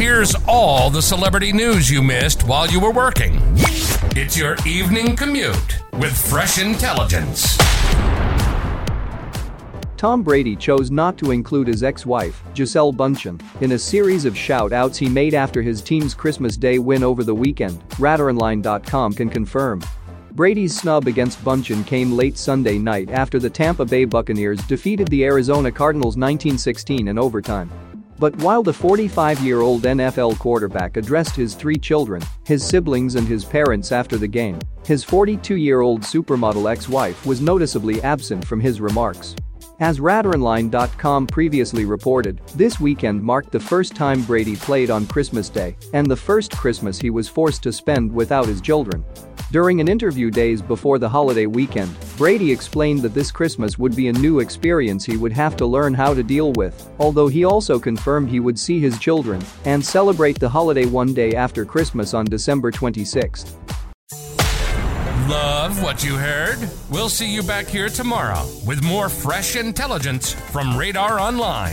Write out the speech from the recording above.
Here's all the celebrity news you missed while you were working. It's your evening commute with fresh intelligence. Tom Brady chose not to include his ex-wife, Gisele Bündchen, in a series of shout-outs he made after his team's Christmas Day win over the weekend, RadarOnline.com can confirm. Brady's snub against Bündchen came late Sunday night after the Tampa Bay Buccaneers defeated the Arizona Cardinals 1916 in overtime. But while the 45-year-old NFL quarterback addressed his three children, his siblings and his parents after the game, his 42-year-old supermodel ex-wife was noticeably absent from his remarks. As RadarOnline.com previously reported, this weekend marked the first time Brady played on Christmas Day and the first Christmas he was forced to spend without his children. During an interview days before the holiday weekend, Brady explained that this Christmas would be a new experience he would have to learn how to deal with, although he also confirmed he would see his children and celebrate the holiday one day after Christmas on December 26. Love what you heard? We'll see you back here tomorrow with more fresh intelligence from Radar Online.